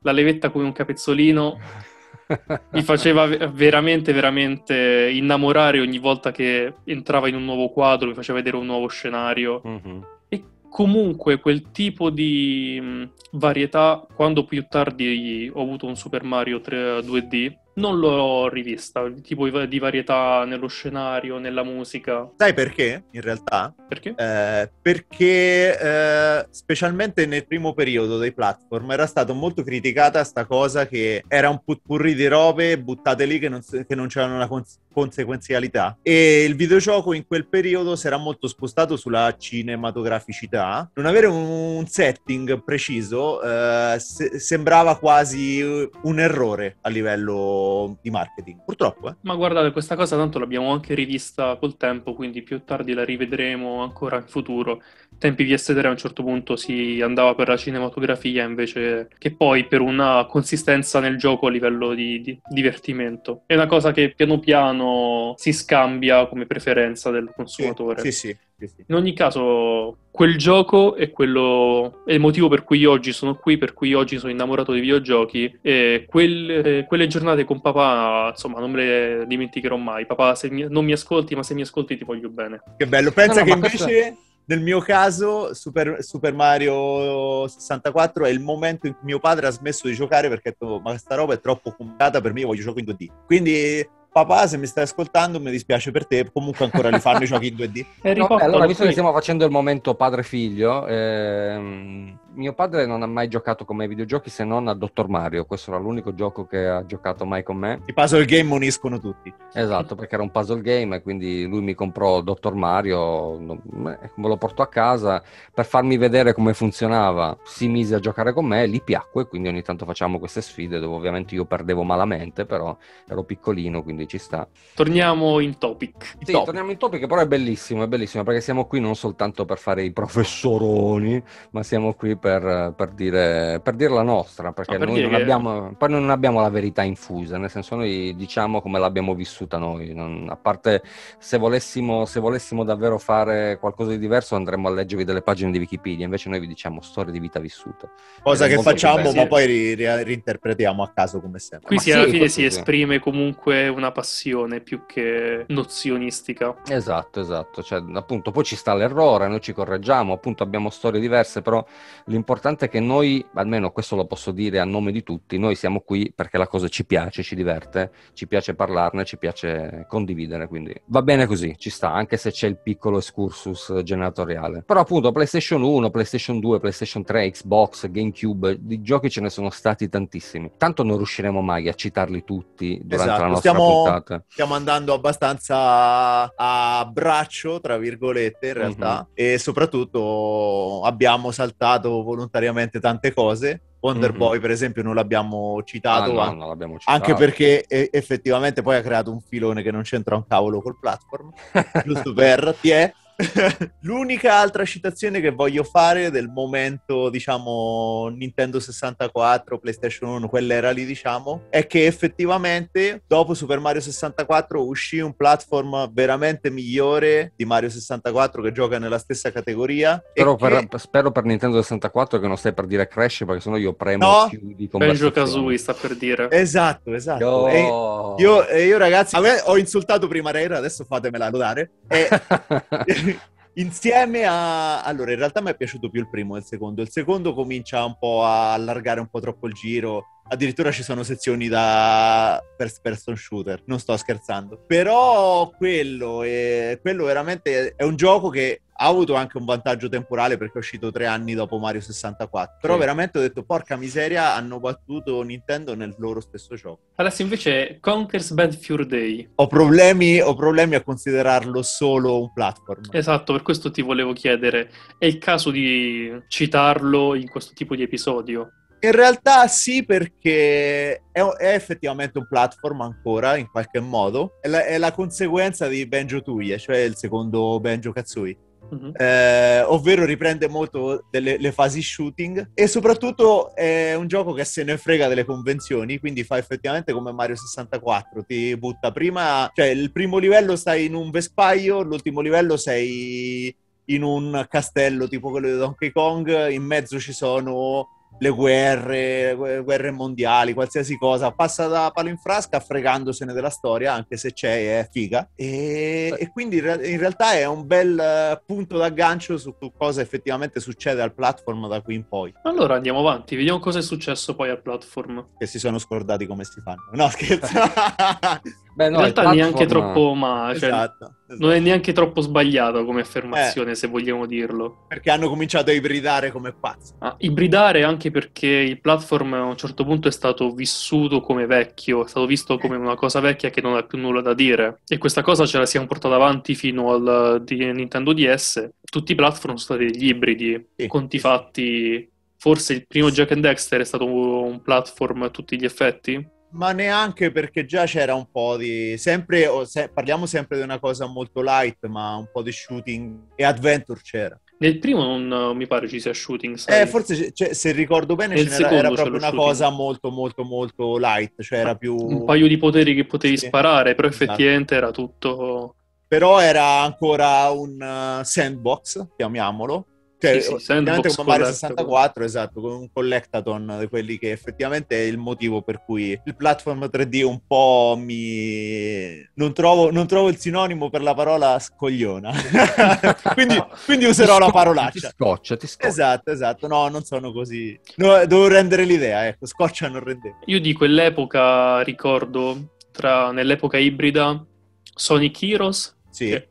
la levetta come un capezzolino. Mi faceva ve- veramente, veramente innamorare ogni volta che entrava in un nuovo quadro, mi faceva vedere un nuovo scenario. Mhm. E comunque quel tipo di mh, varietà, quando più tardi ho avuto un Super Mario 3 2D, non l'ho rivista. Tipo di di varietà nello scenario, nella musica. Sai perché? In realtà? Perché? Eh, perché eh, specialmente nel primo periodo dei platform era stata molto criticata sta cosa che era un putpurri di robe buttate lì che non, che non c'erano una cons- conseguenzialità e il videogioco in quel periodo si era molto spostato sulla cinematograficità non avere un, setting preciso eh, se- sembrava quasi un errore a livello di marketing purtroppo eh. Ma guardate, questa cosa tanto l'abbiamo anche rivista col tempo, quindi più tardi la rivedremo ancora in futuro. Tempi PS3 a un certo punto si andava per la cinematografia invece che poi per una consistenza nel gioco a livello di, di divertimento. È una cosa che piano piano si scambia come preferenza del consumatore. sì sì, sì, sì. In ogni caso, quel gioco è quello è il motivo per cui oggi sono qui, per cui oggi sono innamorato dei videogiochi. E quelle, quelle giornate con papà, insomma, non me le dimenticherò mai. Papà, se mi- non mi ascolti, ma se mi ascolti ti voglio bene. Che bello, pensa No, no, che invece nel mio caso Super, Super Mario 64 è il momento in cui mio padre ha smesso di giocare perché ha detto ma questa roba è troppo complicata per me, io voglio giochi in 2D. Quindi papà se mi stai ascoltando mi dispiace per te, comunque ancora li fanno i giochi in 2D. E No, allora, visto qui. che stiamo facendo il momento padre-figlio, ehm, mio padre non ha mai giocato con me ai videogiochi se non a Dottor Mario. Questo era l'unico gioco che ha giocato mai con me. I puzzle game uniscono tutti. Esatto, perché era un puzzle game e quindi lui mi comprò Dottor Mario, me lo portò a casa per farmi vedere come funzionava. Si mise a giocare con me, gli piacque, quindi ogni tanto facciamo queste sfide dove ovviamente io perdevo malamente, però ero piccolino, quindi ci sta. Torniamo in topic. Sì, top. torniamo in topic, però è bellissimo, è bellissimo perché siamo qui non soltanto per fare i professoroni, ma siamo qui per, per dire, per dire la nostra, perché No, per noi non, che- abbiamo, poi noi non abbiamo la verità infusa, nel senso noi diciamo come l'abbiamo vissuta noi, non- a parte se volessimo, se volessimo davvero fare qualcosa di diverso andremmo a leggervi delle pagine di Wikipedia, invece noi vi diciamo storie di vita vissuta. Cosa che facciamo ma poi ri- ri- reinterpretiamo a caso come sempre. Qui si, sì, alla fine si sì. esprime comunque una passione più che nozionistica. Esatto, esatto, cioè appunto poi ci sta l'errore, noi ci correggiamo, appunto abbiamo storie diverse, però l'importante è che noi, almeno questo lo posso dire a nome di tutti, noi siamo qui perché la cosa ci piace, ci diverte, ci piace parlarne, ci piace condividere, quindi va bene così, ci sta, anche se c'è il piccolo excursus generatoriale. Però appunto PlayStation 1, PlayStation 2, PlayStation 3, Xbox, GameCube, di giochi ce ne sono stati tantissimi. Tanto non riusciremo mai a citarli tutti durante Esatto, la nostra stiamo- puntata. Stiamo andando abbastanza a braccio, tra virgolette, in realtà, Mhm. e soprattutto abbiamo saltato volontariamente tante cose. Wonder Mhm. Boy, per esempio, non l'abbiamo citato, Ah, no, non l'abbiamo citato. anche perché effettivamente poi ha creato un filone che non c'entra un cavolo col platform, giusto per ti è. L'unica altra citazione che voglio fare del momento, diciamo, Nintendo 64, PlayStation 1, quell'era lì, diciamo, è che effettivamente dopo Super Mario 64 uscì un platform veramente migliore di Mario 64 che gioca nella stessa categoria. e Spero, che- per, spero per Nintendo 64 che non stai per dire Crash perché sennò io premo No. chiudi Banjo. Kazooie sta per dire. Esatto, esatto. E- Io... Io, e io ragazzi, a me ho insultato prima Reira, adesso fatemela notare. E Insieme a... Allora, in realtà mi è piaciuto più il primo del secondo. Il secondo comincia un po' a allargare un po' troppo il giro. Addirittura ci sono sezioni da first person shooter, non sto scherzando. Però quello, è... quello veramente è un gioco che ha avuto anche un vantaggio temporale perché è uscito tre anni dopo Mario 64. Però Sì. veramente ho detto, porca miseria, hanno battuto Nintendo nel loro stesso gioco. Adesso invece Conker's Bad Fur Day. Ho problemi, ho problemi a considerarlo solo un platform. Esatto, per questo ti volevo chiedere, è il caso di citarlo in questo tipo di episodio? In realtà sì, perché è, è effettivamente un platform ancora, in qualche modo. È la, è la conseguenza di Banjo Tooie, cioè il secondo Banjo Kazooie. Mhm. Eh, ovvero riprende molto delle le fasi shooting e soprattutto è un gioco che se ne frega delle convenzioni, quindi fa effettivamente come Mario 64, ti butta prima, cioè il primo livello stai in un vespaio, l'ultimo livello sei in un castello tipo quello di Donkey Kong, in mezzo ci sono le guerre, gu- guerre mondiali, qualsiasi cosa, passa da palo in frasca fregandosene della storia, anche se c'è è figa. E, e quindi in, re- in realtà è un bel eh, punto d'aggancio su cosa effettivamente succede al platform da qui in poi, Allora andiamo avanti, vediamo cosa è successo poi al platform. che si sono scordati come si fanno. No, scherzo. Beh, no, In realtà neanche platform- troppo ma, cioè, esatto, esatto. non è neanche troppo sbagliato come Eh. affermazione, se vogliamo dirlo. Perché hanno cominciato a ibridare come pazzi. Ah, ibridare anche perché il platform a un certo punto è stato vissuto come vecchio, è stato visto come una cosa vecchia che non ha più nulla da dire. E questa cosa ce la siamo portata avanti fino al di Nintendo DS. Tutti i platform sono stati degli ibridi, Sì. conti fatti. Forse il primo Jack and Dexter è stato un platform a tutti gli effetti. Ma neanche perché già c'era un po' di. Sempre, se- parliamo sempre di una cosa molto light, ma un po' di shooting e adventure c'era. Nel primo non, mi pare ci sia shooting, sai? Eh, forse c'è- se ricordo bene, era proprio una shooting. cosa molto, molto, molto light. Cioè era più. un paio di poteri che potevi Sì. sparare, però Esatto. effettivamente era tutto... Però era ancora un uh, sandbox, chiamiamolo. Cioè, Sì, sì, come Mario collectathon. 64, esatto, con un collectathon di quelli che effettivamente è il motivo per cui il platform 3D un po' mi... Non trovo, non trovo il sinonimo per la parola scogliona. quindi, quindi userò la parolaccia. Ti scoccia, ti scoccia. Esatto, esatto. No, non sono così. No, devo rendere l'idea, ecco. Scoccia non rendeva. Io di quell'epoca ricordo, tra, nell'epoca ibrida, Sonic Heroes, Sì. che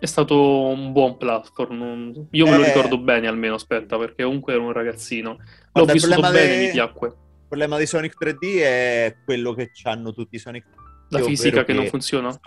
è stato un buon platform. Io me lo Eh. ricordo bene almeno, aspetta, perché comunque ero un ragazzino. L'ho Guarda, vissuto bene, dei- mi piacque. Il problema di Sonic 3D è quello che hanno tutti i Sonic 3D. La fisica che che- non funziona?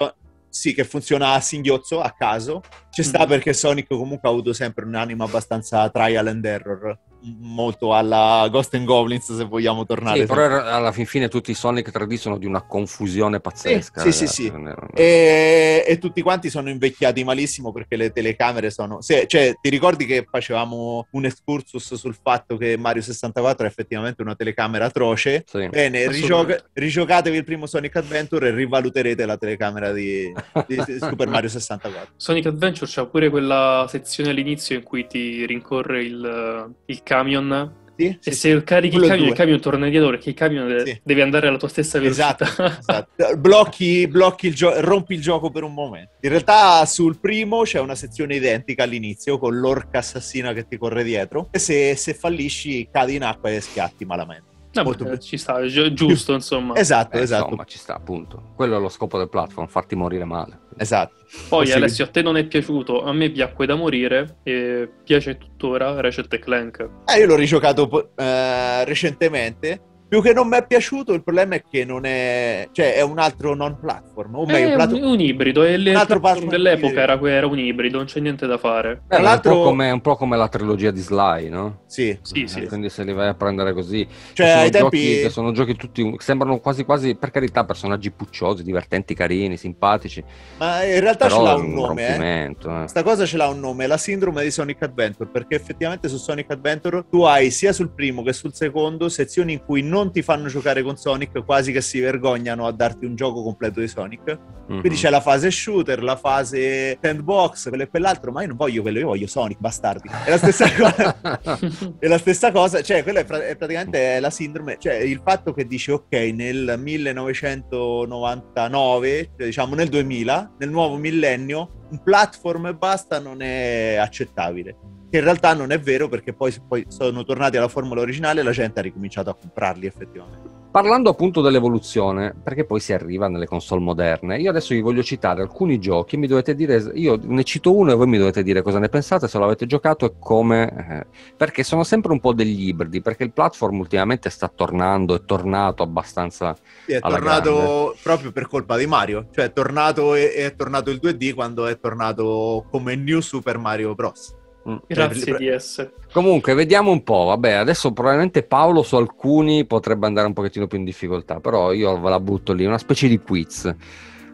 Sì, che funziona a singhiozzo, a caso. Ci sta Mhm. perché Sonic comunque ha avuto sempre un'anima abbastanza trial and error, molto alla Ghost and Goblins se vogliamo tornare. Sì, però sempre. alla fin fine tutti i Sonic 3D sono di una confusione pazzesca. sì, sì, sì. E, e tutti quanti sono invecchiati malissimo perché le telecamere sono... se- cioè, ti ricordi che facevamo un excursus sul fatto che Mario 64 è effettivamente una telecamera atroce? Sì. Bene, rigioca- rigiocatevi il primo Sonic Adventure e rivaluterete la telecamera di, di Super Mario 64. Sonic Adventure c'ha pure quella sezione all'inizio in cui ti rincorre il, il camion Sì, e sì, se carichi il Quello camion, due. il camion torna indietro perché il camion Sì. deve andare alla tua stessa velocità. Esatto, esatto. Blocchi, blocchi il gioco, rompi il gioco per un momento. In realtà sul primo c'è una sezione identica all'inizio con l'orca assassina che ti corre dietro e se, se fallisci cadi in acqua e schiatti malamente. Vabbè, Molto più- ci sta, è gi- giusto insomma. Esatto, Eh, esatto, Insomma, ci sta, appunto. Quello è lo scopo del platform, farti morire male. esatto. Poi Sì. Alessio, a te non è piaciuto, a me piacque da morire e piace tuttora Ratchet e Clank. Eh, io l'ho rigiocato eh, recentemente. Più che non mi è piaciuto, il problema è che non è... cioè è un altro non platform. O meglio, È un un, platform- un ibrido, e altro platform dell'epoca era, era un ibrido, non c'è niente da fare. Beh, l'altro- è un po, come, un po' come la trilogia di Sly, no? Sì, Sì, Eh, sì. Quindi se li vai a prendere così, cioè ai giochi, tempi... che sono giochi tutti, sembrano quasi quasi, per carità, personaggi pucciosi, divertenti, carini, simpatici, Ma in realtà ce però l'ha è un un nome, eh. eh. Sta cosa ce l'ha un nome, la sindrome di Sonic Adventure, perché effettivamente su Sonic Adventure tu hai sia sul primo che sul secondo sezioni in cui non non ti fanno giocare con Sonic, quasi che si vergognano a darti un gioco completo di Sonic. Mhm. Quindi c'è la fase shooter, la fase sandbox, quello e quell'altro, ma io non voglio quello, io voglio Sonic, bastardi. È la stessa cosa. è la stessa cosa, cioè quella è, pra- è praticamente la sindrome, cioè il fatto che dici ok, nel 1999, cioè, diciamo nel 2000, nel nuovo millennio, un platform e basta non è accettabile. Che in realtà non è vero perché poi, poi sono tornati alla formula originale e la gente ha ricominciato a comprarli effettivamente. Parlando appunto dell'evoluzione, perché poi si arriva nelle console moderne, io adesso vi voglio citare alcuni giochi, mi dovete dire, io ne cito uno e voi mi dovete dire cosa ne pensate, se l'avete giocato e come, eh, perché sono sempre un po' degli ibridi, perché il platform ultimamente sta tornando, è tornato abbastanza... Sì, è tornato grande. proprio per colpa di Mario, cioè è tornato, e- è tornato il 2D quando è tornato come New Super Mario Bros. Mm. Grazie DS. Comunque, vediamo un po'. Vabbè, adesso probabilmente Paolo su alcuni potrebbe andare un pochettino più in difficoltà, però io ve la butto lì, una specie di quiz.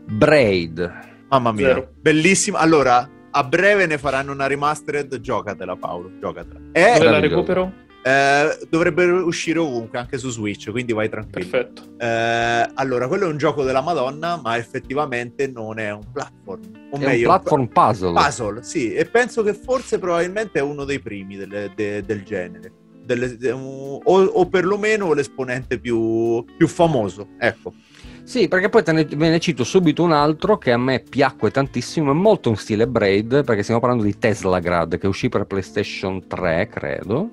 Braid. Mamma mia, Zero. bellissimo. Allora, a breve ne faranno una remastered, giocatela Paolo, giocatela. È Dove la recupero? Eh, dovrebbe uscire ovunque, anche su Switch, quindi vai tranquillo. Perfetto. Eh, allora, quello è un gioco della Madonna, ma effettivamente non è un platform. O È un meglio, platform puzzle. puzzle, sì, e penso che forse probabilmente è uno dei primi delle- de- del genere. Delle- de- un- o, o perlomeno l'esponente più, più famoso, ecco. Sì, perché poi te ne, ve ne cito subito un altro che a me piacque tantissimo, è molto in stile Braid, perché stiamo parlando di Tesla Grad, che uscì per PlayStation 3, credo.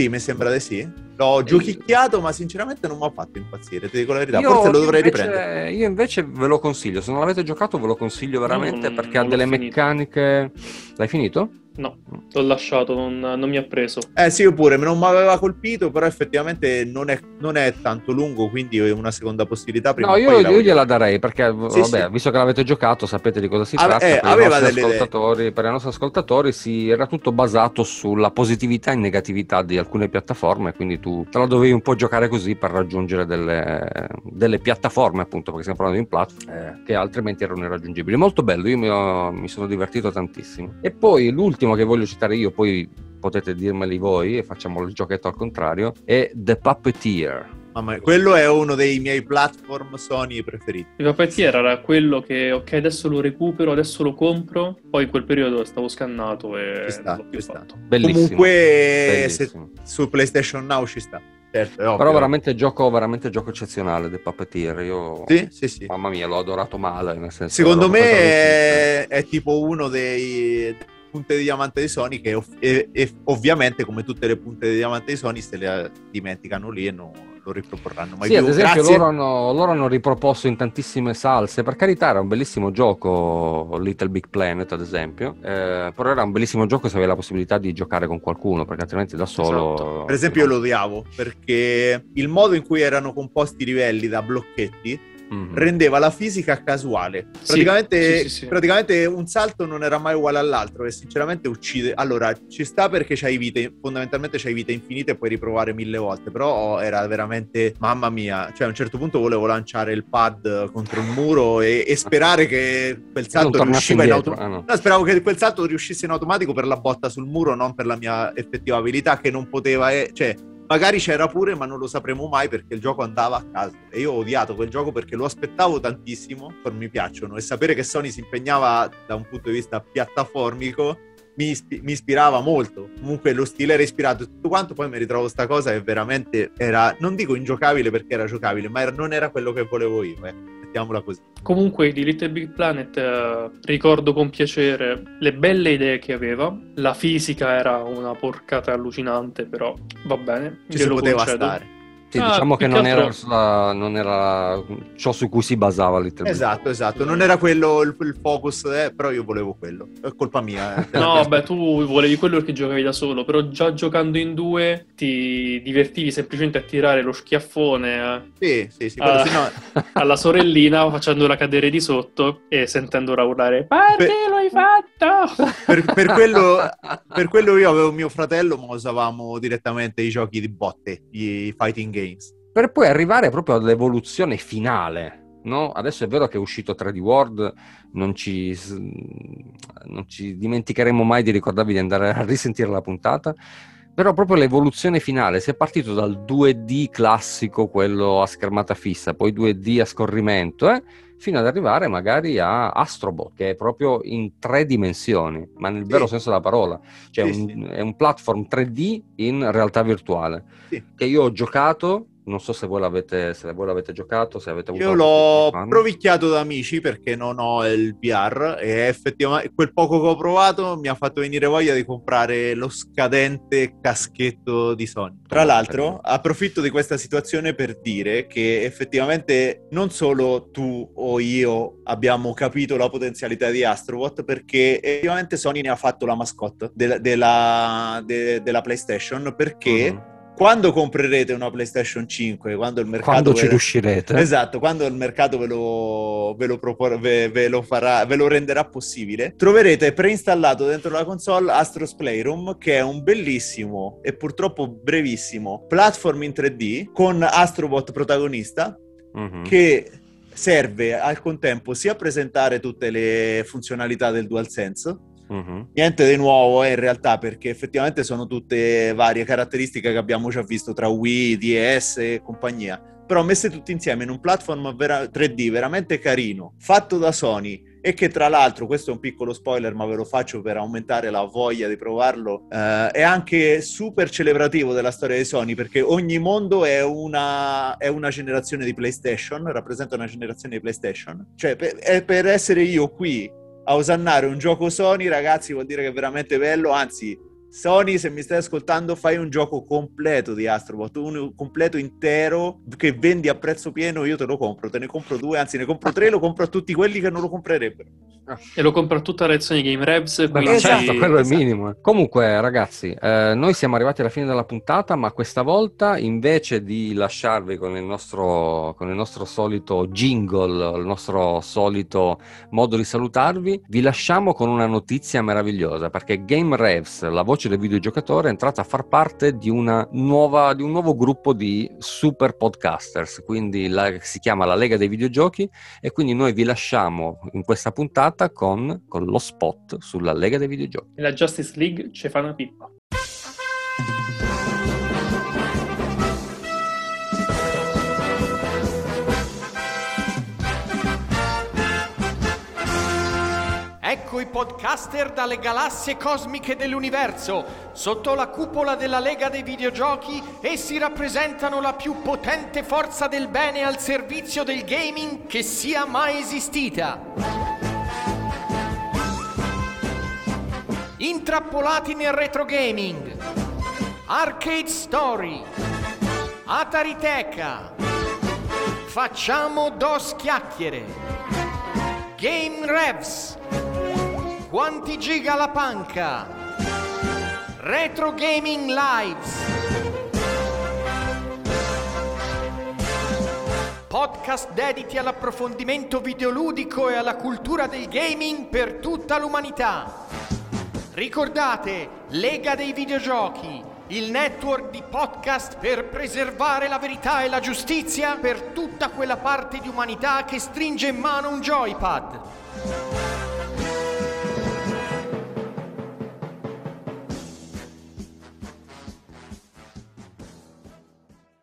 Sì, mi sembra di sì. L'ho giochicchiato, ma sinceramente non mi ha fatto impazzire, ti dico la verità. Io- Forse lo dovrei invece- riprendere. Io invece ve lo consiglio, se non l'avete giocato ve lo consiglio veramente non- perché ha delle finito. meccaniche... L'hai finito? No, l'ho lasciato, non, non mi ha preso. Eh sì, io pure, non mi aveva colpito, però effettivamente non è, non è tanto lungo, quindi è una seconda possibilità. Prima No, io, io voglio- gliela darei perché, Sì, vabbè, sì. visto che l'avete giocato, sapete di cosa si Ave- tratta. eh, per, i aveva nostri delle idee. ascoltatori, per i nostri ascoltatori si, era tutto basato sulla positività e negatività di alcune piattaforme, quindi tu te la dovevi un po' giocare così per raggiungere delle, delle piattaforme, appunto, perché stiamo parlando di un platform eh, che altrimenti erano irraggiungibili. Molto bello, io mi, ho- mi sono divertito tantissimo. E poi l'ultimo che voglio citare io, poi potete dirmeli voi e facciamo il giochetto al contrario, è The Puppeteer. Mamma mia, quello è uno dei miei platform Sony preferiti. Il Puppeteer era quello che, ok, adesso lo recupero, adesso lo compro. Poi in quel periodo stavo scannato e Ci sta, non l'ho più ci sta. Bellissimo. Comunque, se- bellissimo. su PlayStation Now ci sta. Certo. Però veramente gioco, veramente gioco eccezionale The Puppeteer. Io, Sì, sì, sì. mamma mia, l'ho adorato male. Nel senso, Secondo me è, è tipo uno dei punte di diamante di Sony che ov- e- e ovviamente come tutte le punte di diamante di Sony se le dimenticano lì e non lo riproporranno mai Sì, più. ad esempio loro hanno, loro hanno riproposto in tantissime salse, per carità era un bellissimo gioco Little Big Planet ad esempio, eh, però era un bellissimo gioco se avevi la possibilità di giocare con qualcuno, perché altrimenti da solo... Esatto. Per esempio io lo odiavo perché il modo in cui erano composti i livelli da blocchetti Mhm. rendeva la fisica casuale. Praticamente, sì, sì, praticamente un salto non era mai uguale all'altro e sinceramente uccide. Allora, ci sta perché c'hai vite, fondamentalmente c'hai vite infinite e puoi riprovare mille volte, però era veramente, mamma mia, cioè a un certo punto volevo lanciare il pad contro il muro e, e sperare che quel salto riusciva in automatico. ah, no. No, speravo che quel salto riuscisse in automatico per la botta sul muro, non per la mia effettiva abilità che non poteva, eh, cioè magari c'era pure, ma non lo sapremo mai perché il gioco andava a caso. E io ho odiato quel gioco perché lo aspettavo tantissimo, non mi piacciono e sapere che Sony si impegnava da un punto di vista piattaformico mi, ispi- mi ispirava molto. Comunque lo stile era ispirato tutto quanto, poi mi ritrovo sta cosa e veramente era non dico ingiocabile perché era giocabile, ma era- non era quello che volevo io, eh. Mettiamola così. Comunque di Little Big Planet eh, ricordo con piacere le belle idee che aveva. La fisica era una porcata allucinante, però va bene. Ci si glielo poteva concedo. stare. Sì, Ah, diciamo che non che era, sulla- non era ciò su cui si basava Big Esatto, esatto. Non era quello il, il focus, eh, però io volevo quello. È colpa mia. eh. No, beh, tu volevi quello perché giocavi da solo, però già giocando in due ti divertivi semplicemente a tirare lo schiaffone eh, Sì, sì, sì. quello Ah. sì, no. alla sorellina facendola cadere di sotto e sentendola urlare Perché Per- l'hai fatto? Per, per quello, per quello io avevo mio fratello, ma usavamo direttamente i giochi di botte, i fighting games. per poi arrivare proprio all'evoluzione finale. No? Adesso è vero che è uscito 3D World, non ci, non ci dimenticheremo mai di ricordarvi di andare a risentire la puntata, però proprio l'evoluzione finale, si è partito dal 2D classico, quello a schermata fissa, poi 2D a scorrimento, eh, fino ad arrivare magari a Astrobot, che è proprio in tre dimensioni, ma nel Sì. vero senso della parola. Cioè Sì, un- sì. è un platform 3D in realtà virtuale, che io ho giocato, non so se voi l'avete, se voi l'avete giocato, se avete avuto Io l'ho provicchiato da amici perché non ho il VR e effettivamente quel poco che ho provato mi ha fatto venire voglia di comprare lo scadente caschetto di Sony. Tra Oh, l'altro, approfitto di questa situazione per dire che effettivamente non solo tu o io abbiamo capito la potenzialità di Astrobot perché effettivamente Sony ne ha fatto la mascotte del- della, de- della PlayStation perché Mhm. Quando comprerete una PlayStation 5, quando il mercato Quando ci ve- riuscirete. Esatto, quando il mercato ve lo, ve lo, propor- ve- ve lo farà, ve lo renderà possibile, troverete preinstallato dentro la console Astros Playroom, che è un bellissimo e purtroppo brevissimo platform in 3D con Astrobot protagonista Mhm. che serve al contempo sia a presentare tutte le funzionalità del DualSense, Mhm. Niente di nuovo eh, in realtà perché effettivamente sono tutte varie caratteristiche che abbiamo già visto tra Wii, DS e compagnia. Però messe tutte insieme in un platform vera- 3D veramente carino, fatto da Sony e che tra l'altro, questo è un piccolo spoiler ma ve lo faccio per aumentare la voglia di provarlo, eh, è anche super celebrativo della storia di Sony perché ogni mondo è una, è una generazione di PlayStation, rappresenta una generazione di PlayStation. Cioè per, per essere io qui a osannare un gioco Sony, ragazzi, vuol dire che è veramente bello. Anzi, Sony, se mi stai ascoltando, fai un gioco completo di Astrobot, un completo intero che vendi a prezzo pieno. Io te lo compro, te ne compro due, anzi, ne compro tre, lo compro a tutti quelli che non lo comprerebbero. E lo compra tutta la reazione Game Beh, quindi certo, quello è il esatto. minimo. eh. Comunque, ragazzi, eh, noi siamo arrivati alla fine della puntata, ma questa volta invece di lasciarvi con il nostro, con il nostro solito jingle, il nostro solito modo di salutarvi, vi lasciamo con una notizia meravigliosa perché Game Revs, la voce del videogiocatore, è entrata a far parte di, una nuova, di un nuovo gruppo di super podcasters, quindi la- si chiama la Lega dei Videogiochi e quindi noi vi lasciamo in questa puntata con, con lo spot sulla Lega dei Videogiochi. la Justice League ci fa una pippa. Podcaster dalle galassie cosmiche dell'universo. Sotto la cupola della Lega dei Videogiochi, essi rappresentano la più potente forza del bene al servizio del gaming che sia mai esistita. Intrappolati nel retro gaming. Arcade Story. Atari Teca. Facciamo dos chiacchiere. Game Revs. Quanti giga la panca? Retro Gaming Lives. Podcast dediti all'approfondimento videoludico e alla cultura del gaming per tutta l'umanità. Ricordate, Lega dei Videogiochi, il network di podcast per preservare la verità e la giustizia per tutta quella parte di umanità che stringe in mano un joypad.